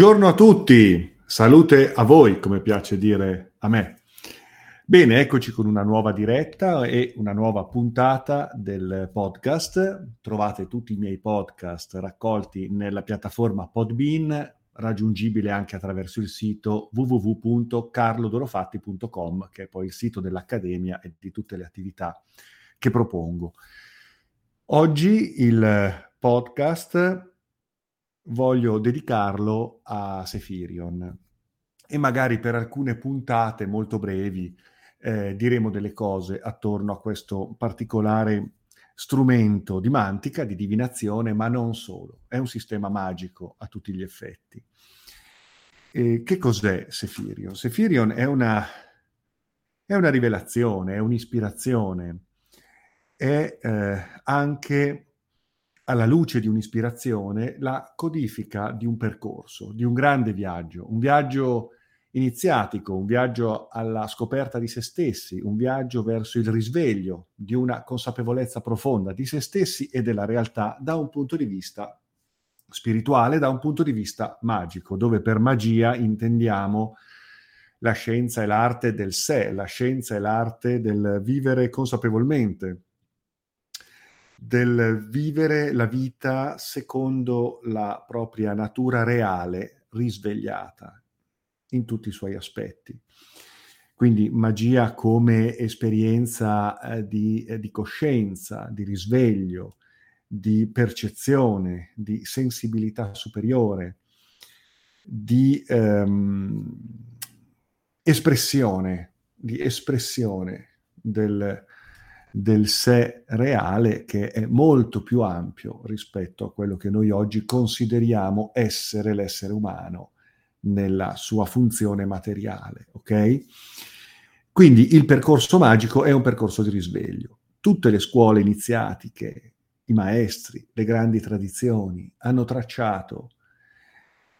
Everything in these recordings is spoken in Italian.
Buongiorno a tutti, salute a voi, come piace dire a me. Bene, eccoci con una nuova diretta e una nuova puntata del podcast. Trovate tutti i miei podcast raccolti nella piattaforma Podbean, raggiungibile anche attraverso il sito www.carlodorofatti.com, che è poi il sito dell'Accademia e di tutte le attività che propongo. Oggi il podcast voglio dedicarlo a Sefirion e magari per alcune puntate molto brevi eh, diremo delle cose attorno a questo particolare strumento di mantica, di divinazione, ma non solo. È un sistema magico a tutti gli effetti. E che cos'è Sefirion? Sefirion è una, è una rivelazione, è un'ispirazione, è eh, anche alla luce di un'ispirazione, la codifica di un percorso, di un grande viaggio, un viaggio iniziatico, un viaggio alla scoperta di se stessi, un viaggio verso il risveglio di una consapevolezza profonda di se stessi e della realtà da un punto di vista spirituale, da un punto di vista magico, dove per magia intendiamo la scienza e l'arte del sé, la scienza e l'arte del vivere consapevolmente, del vivere la vita secondo la propria natura reale, risvegliata in tutti i suoi aspetti. Quindi magia come esperienza eh, di, eh, di coscienza, di risveglio, di percezione, di sensibilità superiore, di ehm, espressione, di espressione del, del sé reale che è molto più ampio rispetto a quello che noi oggi consideriamo essere l'essere umano nella sua funzione materiale, ok? Quindi il percorso magico è un percorso di risveglio. Tutte le scuole iniziatiche, i maestri, le grandi tradizioni hanno tracciato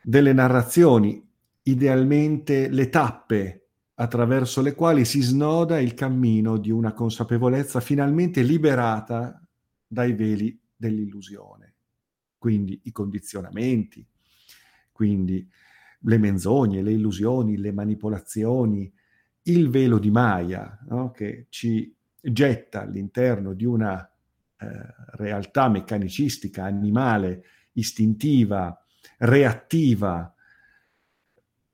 delle narrazioni, idealmente le tappe attraverso le quali si snoda il cammino di una consapevolezza finalmente liberata dai veli dell'illusione. Quindi i condizionamenti, quindi le menzogne, le illusioni, le manipolazioni, il velo di Maya no? che ci getta all'interno di una eh, realtà meccanicistica, animale, istintiva, reattiva.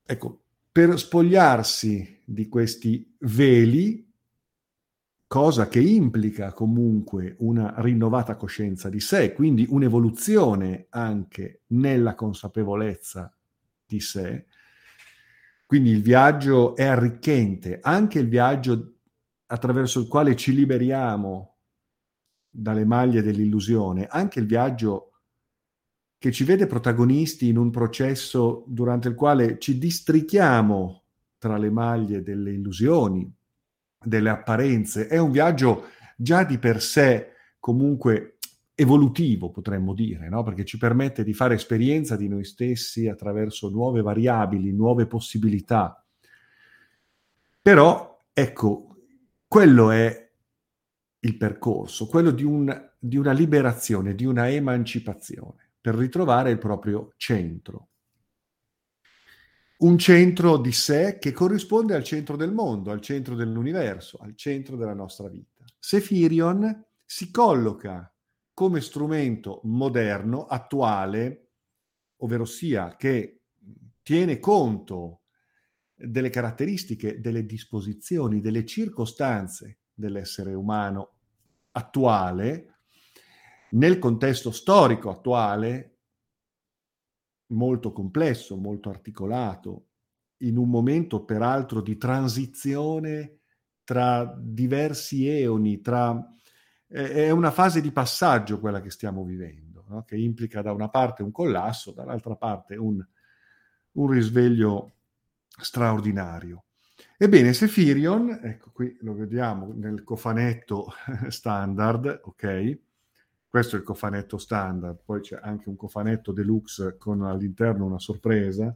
Ecco, per spogliarsi di questi veli, cosa che implica comunque una rinnovata coscienza di sé, quindi un'evoluzione anche nella consapevolezza di sé. Quindi il viaggio è arricchente, anche il viaggio attraverso il quale ci liberiamo dalle maglie dell'illusione, anche il viaggio che ci vede protagonisti in un processo durante il quale ci districhiamo tra le maglie delle illusioni, delle apparenze. È un viaggio già di per sé comunque evolutivo, potremmo dire, no? perché ci permette di fare esperienza di noi stessi attraverso nuove variabili, nuove possibilità. Però, ecco, quello è il percorso, quello di, un, di una liberazione, di una emancipazione per ritrovare il proprio centro. Un centro di sé che corrisponde al centro del mondo, al centro dell'universo, al centro della nostra vita. Sefirion si colloca come strumento moderno, attuale, ovvero sia che tiene conto delle caratteristiche, delle disposizioni, delle circostanze dell'essere umano attuale, nel contesto storico attuale, molto complesso, molto articolato, in un momento peraltro di transizione tra diversi eoni, tra, è una fase di passaggio quella che stiamo vivendo, no? che implica da una parte un collasso, dall'altra parte un, un risveglio straordinario. Ebbene, Sefirion, ecco qui lo vediamo nel cofanetto standard, ok? Questo è il cofanetto standard, poi c'è anche un cofanetto deluxe con all'interno una sorpresa.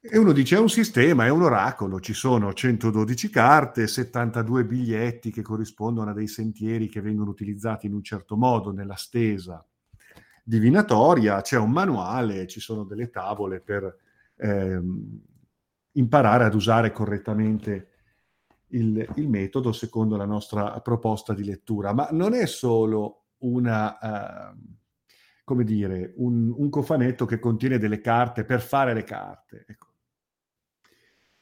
E uno dice è un sistema, è un oracolo, ci sono 112 carte, 72 biglietti che corrispondono a dei sentieri che vengono utilizzati in un certo modo nella stesa divinatoria, c'è un manuale, ci sono delle tavole per ehm, imparare ad usare correttamente il, il, metodo secondo la nostra proposta di lettura, ma non è solo una, uh, come dire, un, un, cofanetto che contiene delle carte per fare le carte. Ecco.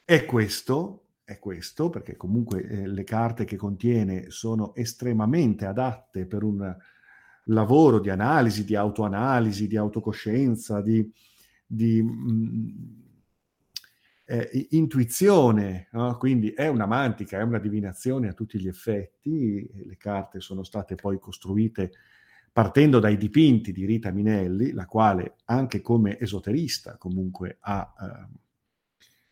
È questo, è questo, perché comunque eh, le carte che contiene sono estremamente adatte per un lavoro di analisi, di autoanalisi, di autocoscienza, di, di mh, mm, eh, intuizione, no? quindi è una mantica, è una divinazione a tutti gli effetti. Le carte sono state poi costruite partendo dai dipinti di Rita Minelli, la quale anche come esoterista comunque ha eh,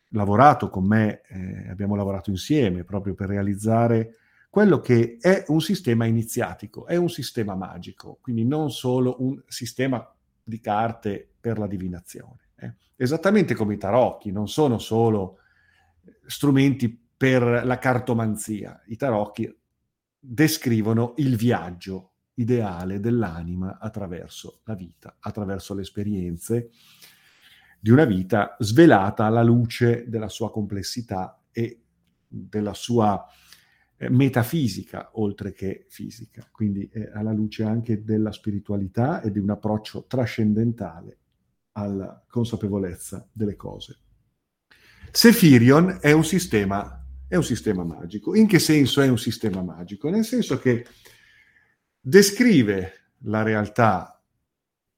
lavorato con me, eh, abbiamo lavorato insieme proprio per realizzare quello che è un sistema iniziatico, è un sistema magico, quindi non solo un sistema di carte per la divinazione. Esattamente come i tarocchi, non sono solo strumenti per la cartomanzia, i tarocchi descrivono il viaggio ideale dell'anima attraverso la vita, attraverso le esperienze di una vita svelata alla luce della sua complessità e della sua eh, metafisica oltre che fisica, quindi eh, alla luce anche della spiritualità e di un approccio trascendentale alla consapevolezza delle cose. Sefirion è un sistema, è un sistema magico. In che senso è un sistema magico? Nel senso che descrive la realtà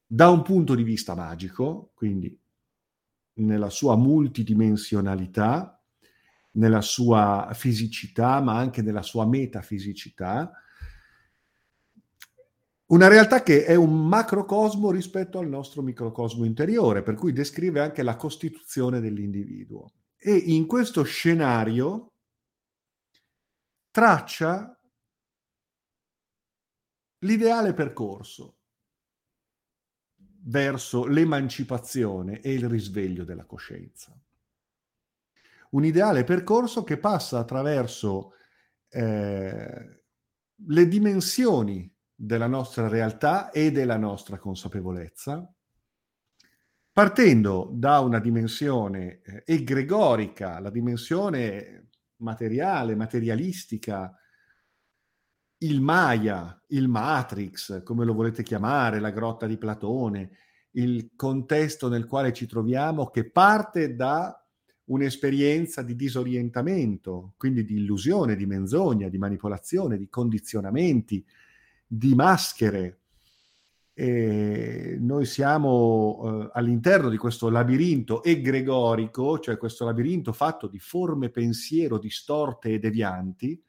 da un punto di vista magico, quindi nella sua multidimensionalità, nella sua fisicità, ma anche nella sua metafisicità. Una realtà che è un macrocosmo rispetto al nostro microcosmo interiore, per cui descrive anche la costituzione dell'individuo. E in questo scenario traccia l'ideale percorso verso l'emancipazione e il risveglio della coscienza un ideale percorso che passa attraverso eh, le dimensioni della nostra realtà e della nostra consapevolezza, partendo da una dimensione eh, egregorica, la dimensione materiale, materialistica, il Maya, il Matrix, come lo volete chiamare, la grotta di Platone, il contesto nel quale ci troviamo che parte da un'esperienza di disorientamento, quindi di illusione, di menzogna, di manipolazione, di condizionamenti, di maschere. E noi siamo eh, all'interno di questo labirinto egregorico, cioè questo labirinto fatto di forme pensiero distorte e devianti,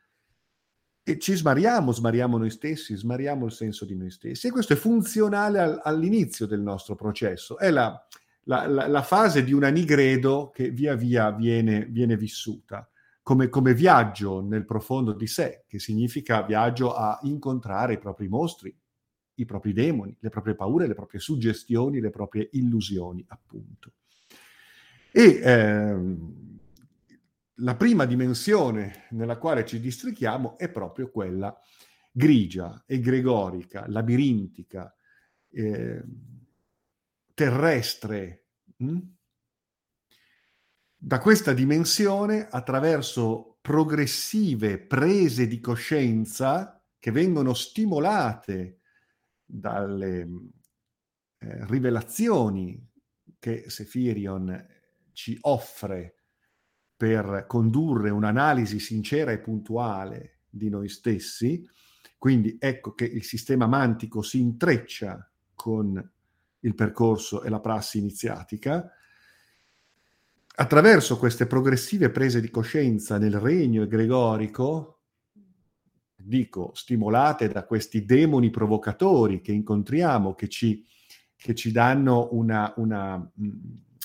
e ci smariamo, smariamo noi stessi, smariamo il senso di noi stessi. E questo è funzionale al, all'inizio del nostro processo. È la, la, la, la, fase di una nigredo che via via viene, viene vissuta come, come, viaggio nel profondo di sé, che significa viaggio a incontrare i propri mostri, i propri demoni, le proprie paure, le proprie suggestioni, le proprie illusioni, appunto. E ehm, la prima dimensione nella quale ci districhiamo è proprio quella grigia, egregorica, labirintica, eh, terrestre. Hm? Da questa dimensione, attraverso progressive prese di coscienza che vengono stimolate dalle eh, rivelazioni che Sefirion ci offre per condurre un'analisi sincera e puntuale di noi stessi, quindi ecco che il sistema mantico si intreccia con il percorso e la prassi iniziatica, attraverso queste progressive prese di coscienza nel regno egregorico, dico, stimolate da questi demoni provocatori che incontriamo, che ci, che ci danno una, una,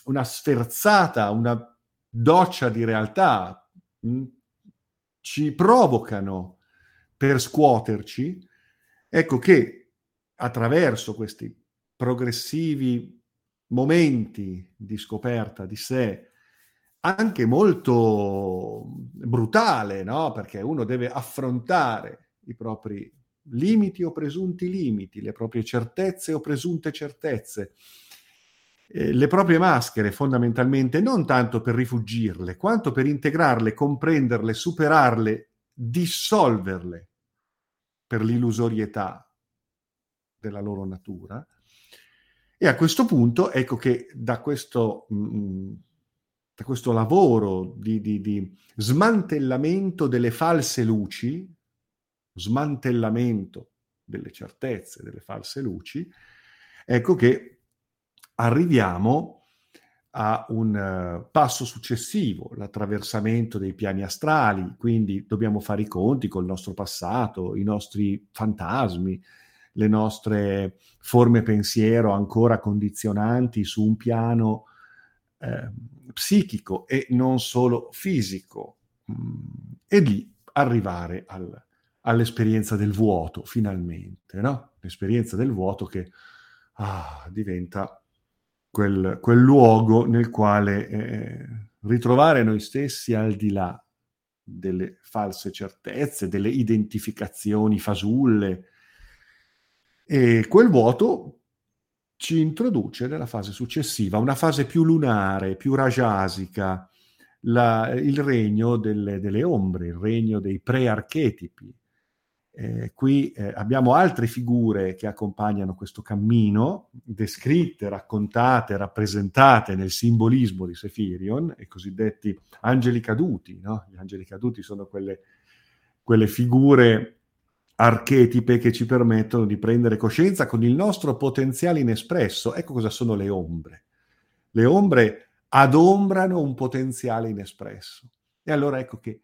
una sferzata, una doccia di realtà, ci provocano per scuoterci, ecco che attraverso questi progressivi momenti di scoperta di sé, anche molto brutale, no? Perché uno deve affrontare i propri limiti o presunti limiti, le proprie certezze o presunte certezze, eh, le proprie maschere fondamentalmente non tanto per rifugirle, quanto per integrarle, comprenderle, superarle, dissolverle per l'illusorietà della loro natura. E a questo punto ecco che da questo, mh, mm, da questo lavoro di, di, di smantellamento delle false luci, smantellamento delle certezze, delle false luci, ecco che arriviamo a un uh, passo successivo, l'attraversamento dei piani astrali, quindi dobbiamo fare i conti col nostro passato, i nostri fantasmi, le nostre forme pensiero ancora condizionanti su un piano eh, psichico e non solo fisico, mm, e lì arrivare al, all'esperienza del vuoto, finalmente, no? L'esperienza del vuoto che ah, diventa quel, quel, luogo nel quale eh, ritrovare noi stessi al di là delle false certezze, delle identificazioni fasulle. E quel vuoto ci introduce nella fase successiva, una fase più lunare, più rajasica, la, il regno delle, delle ombre, il regno dei pre-archetipi, eh, qui eh, abbiamo altre figure che accompagnano questo cammino, descritte, raccontate, rappresentate nel simbolismo di Sefirion, i cosiddetti angeli caduti. No? Gli angeli caduti sono quelle, quelle figure archetipe che ci permettono di prendere coscienza con il nostro potenziale inespresso. Ecco cosa sono le ombre. Le ombre adombrano un potenziale inespresso. E allora ecco che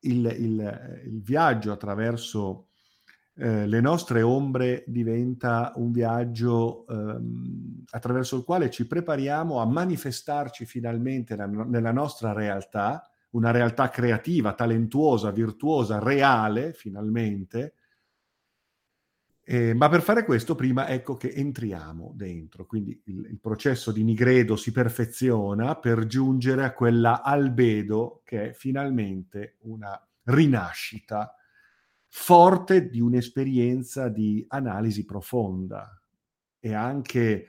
il, il, il viaggio attraverso eh, le nostre ombre diventa un viaggio ehm, attraverso il quale ci prepariamo a manifestarci finalmente la, nella nostra realtà, una realtà creativa, talentuosa, virtuosa, reale, finalmente. Eh, ma per fare questo prima ecco che entriamo dentro, quindi il, il processo di Nigredo si perfeziona per giungere a quella albedo che è finalmente una rinascita forte di un'esperienza di analisi profonda e anche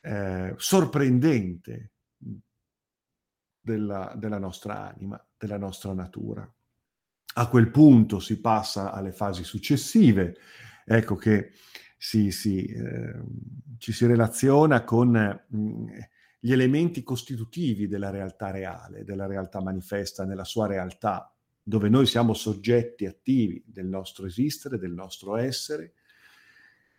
eh, sorprendente della, della nostra anima, della nostra natura. A quel punto si passa alle fasi successive, ecco che si, si, eh, ci si relaziona con mh, gli elementi costitutivi della realtà reale, della realtà manifesta nella sua realtà, dove noi siamo soggetti attivi del nostro esistere, del nostro essere,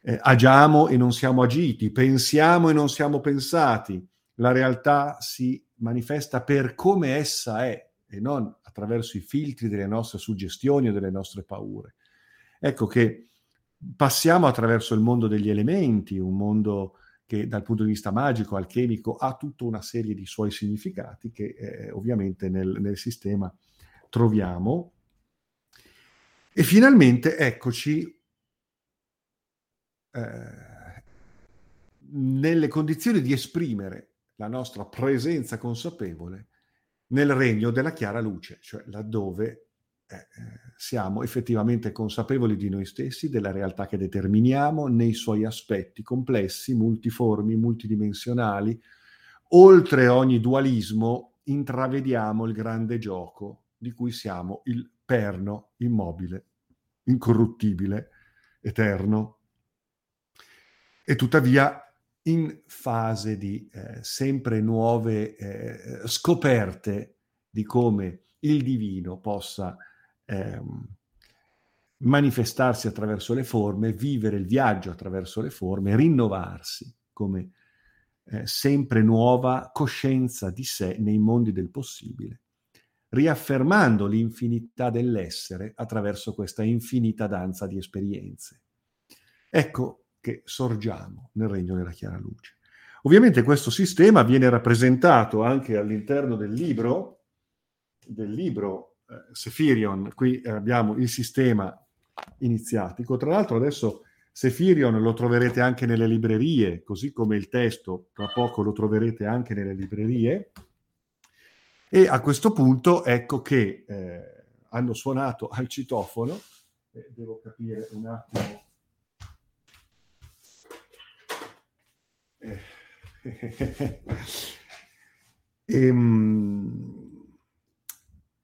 eh, agiamo e non siamo agiti, pensiamo e non siamo pensati. La realtà si manifesta per come essa è e non attraverso i filtri delle nostre suggestioni o delle nostre paure. Ecco che passiamo attraverso il mondo degli elementi, un mondo che dal punto di vista magico, alchemico, ha tutta una serie di suoi significati che eh, ovviamente nel, nel sistema troviamo. E finalmente eccoci eh, nelle condizioni di esprimere la nostra presenza consapevole nel regno della chiara luce, cioè laddove eh, eh, siamo effettivamente consapevoli di noi stessi, della realtà che determiniamo nei suoi aspetti complessi, multiformi, multidimensionali. Oltre ogni dualismo intravediamo il grande gioco di cui siamo il perno immobile, incorruttibile, eterno. E tuttavia in fase di eh, sempre nuove eh, scoperte di come il divino possa eh, manifestarsi attraverso le forme, vivere il viaggio attraverso le forme, rinnovarsi come eh, sempre nuova coscienza di sé nei mondi del possibile riaffermando l'infinità dell'essere attraverso questa infinita danza di esperienze. Ecco che sorgiamo nel regno della chiara luce. Ovviamente questo sistema viene rappresentato anche all'interno del libro, del libro eh, Sefirion, qui abbiamo il sistema iniziatico, tra l'altro adesso Sefirion lo troverete anche nelle librerie, così come il testo, tra poco lo troverete anche nelle librerie, e a questo punto ecco che eh, hanno suonato al citofono eh, devo capire un attimo. Eh. ehm,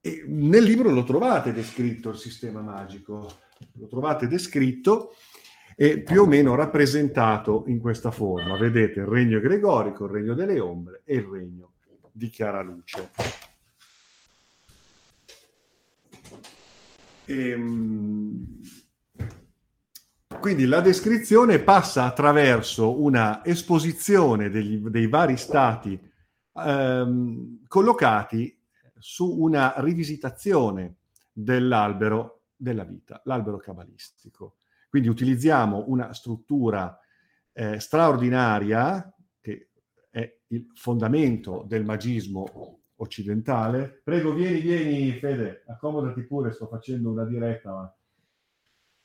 e nel libro lo trovate descritto il sistema magico, lo trovate descritto e più o meno rappresentato in questa forma. Vedete il regno gregorico, il regno delle ombre e il regno di chiara luce. E, ehm, quindi la descrizione passa attraverso una esposizione degli, dei vari stati ehm, collocati su una rivisitazione dell'albero della vita, l'albero cabalistico. Quindi utilizziamo una struttura eh, straordinaria, che è il fondamento del magismo occidentale. Prego, vieni, vieni, Fede, accomodati pure, sto facendo una diretta. Ma...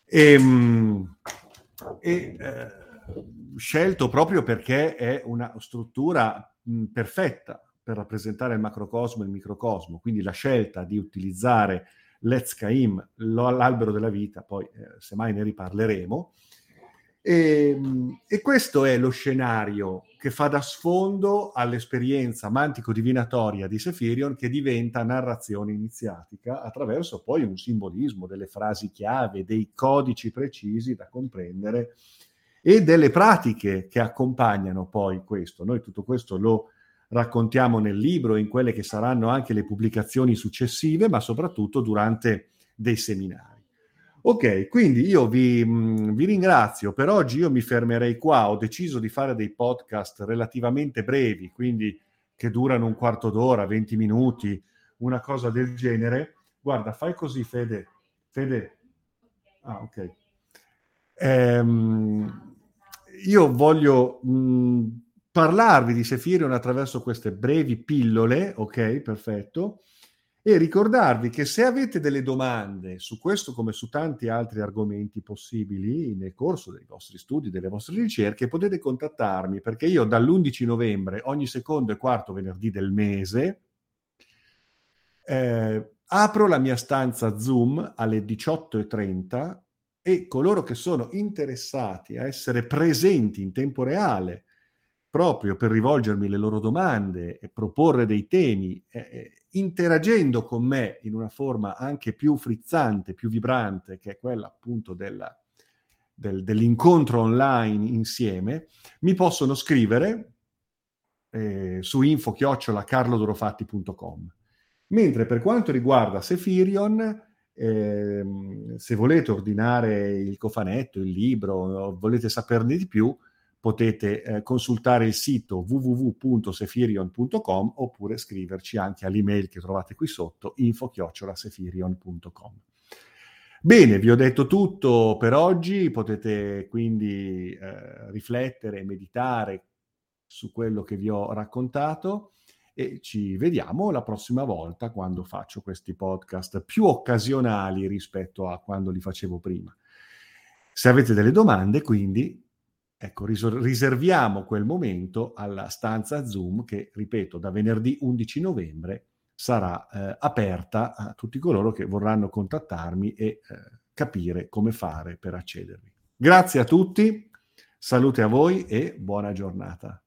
Ehm, e, e eh, scelto proprio perché è una struttura mh, perfetta per rappresentare il macrocosmo e il microcosmo, quindi la scelta di utilizzare l'Ezcaim, l'albero della vita, poi eh, semmai ne riparleremo, e, ehm, e, questo è lo scenario che fa da sfondo all'esperienza mantico-divinatoria di Sefirion che diventa narrazione iniziatica attraverso poi un simbolismo, delle frasi chiave, dei codici precisi da comprendere e delle pratiche che accompagnano poi questo. Noi tutto questo lo raccontiamo nel libro, in quelle che saranno anche le pubblicazioni successive, ma soprattutto durante dei seminari. Ok, quindi io vi, mm, vi, ringrazio. Per oggi io mi fermerei qua. Ho deciso di fare dei podcast relativamente brevi, quindi che durano un quarto d'ora, 20 minuti, una cosa del genere. Guarda, fai così, Fede. Fede. Ah, ok. Ehm, io voglio mh, mm, parlarvi di Sefirion attraverso queste brevi pillole, ok? Perfetto e ricordarvi che se avete delle domande su questo come su tanti altri argomenti possibili nel corso dei vostri studi, delle vostre ricerche, potete contattarmi perché io dall'11 novembre, ogni secondo e quarto venerdì del mese, eh, apro la mia stanza Zoom alle 18.30 e coloro che sono interessati a essere presenti in tempo reale proprio per rivolgermi le loro domande e proporre dei temi, eh, interagendo con me in una forma anche più frizzante, più vibrante, che è quella appunto della, del, dell'incontro online insieme, mi possono scrivere eh, su info-carlodorofatti.com. Mentre per quanto riguarda Sefirion, eh, se volete ordinare il cofanetto, il libro, volete saperne di più, potete eh, consultare il sito www.sefirion.com oppure scriverci anche all'email che trovate qui sotto info-sefirion.com. Bene, vi ho detto tutto per oggi, potete quindi eh, riflettere, meditare su quello che vi ho raccontato e ci vediamo la prossima volta quando faccio questi podcast più occasionali rispetto a quando li facevo prima. Se avete delle domande, quindi Ecco, riserviamo quel momento alla stanza Zoom che, ripeto, da venerdì 11 novembre sarà eh, aperta a tutti coloro che vorranno contattarmi e eh, capire come fare per accedervi. Grazie a tutti, salute a voi e buona giornata.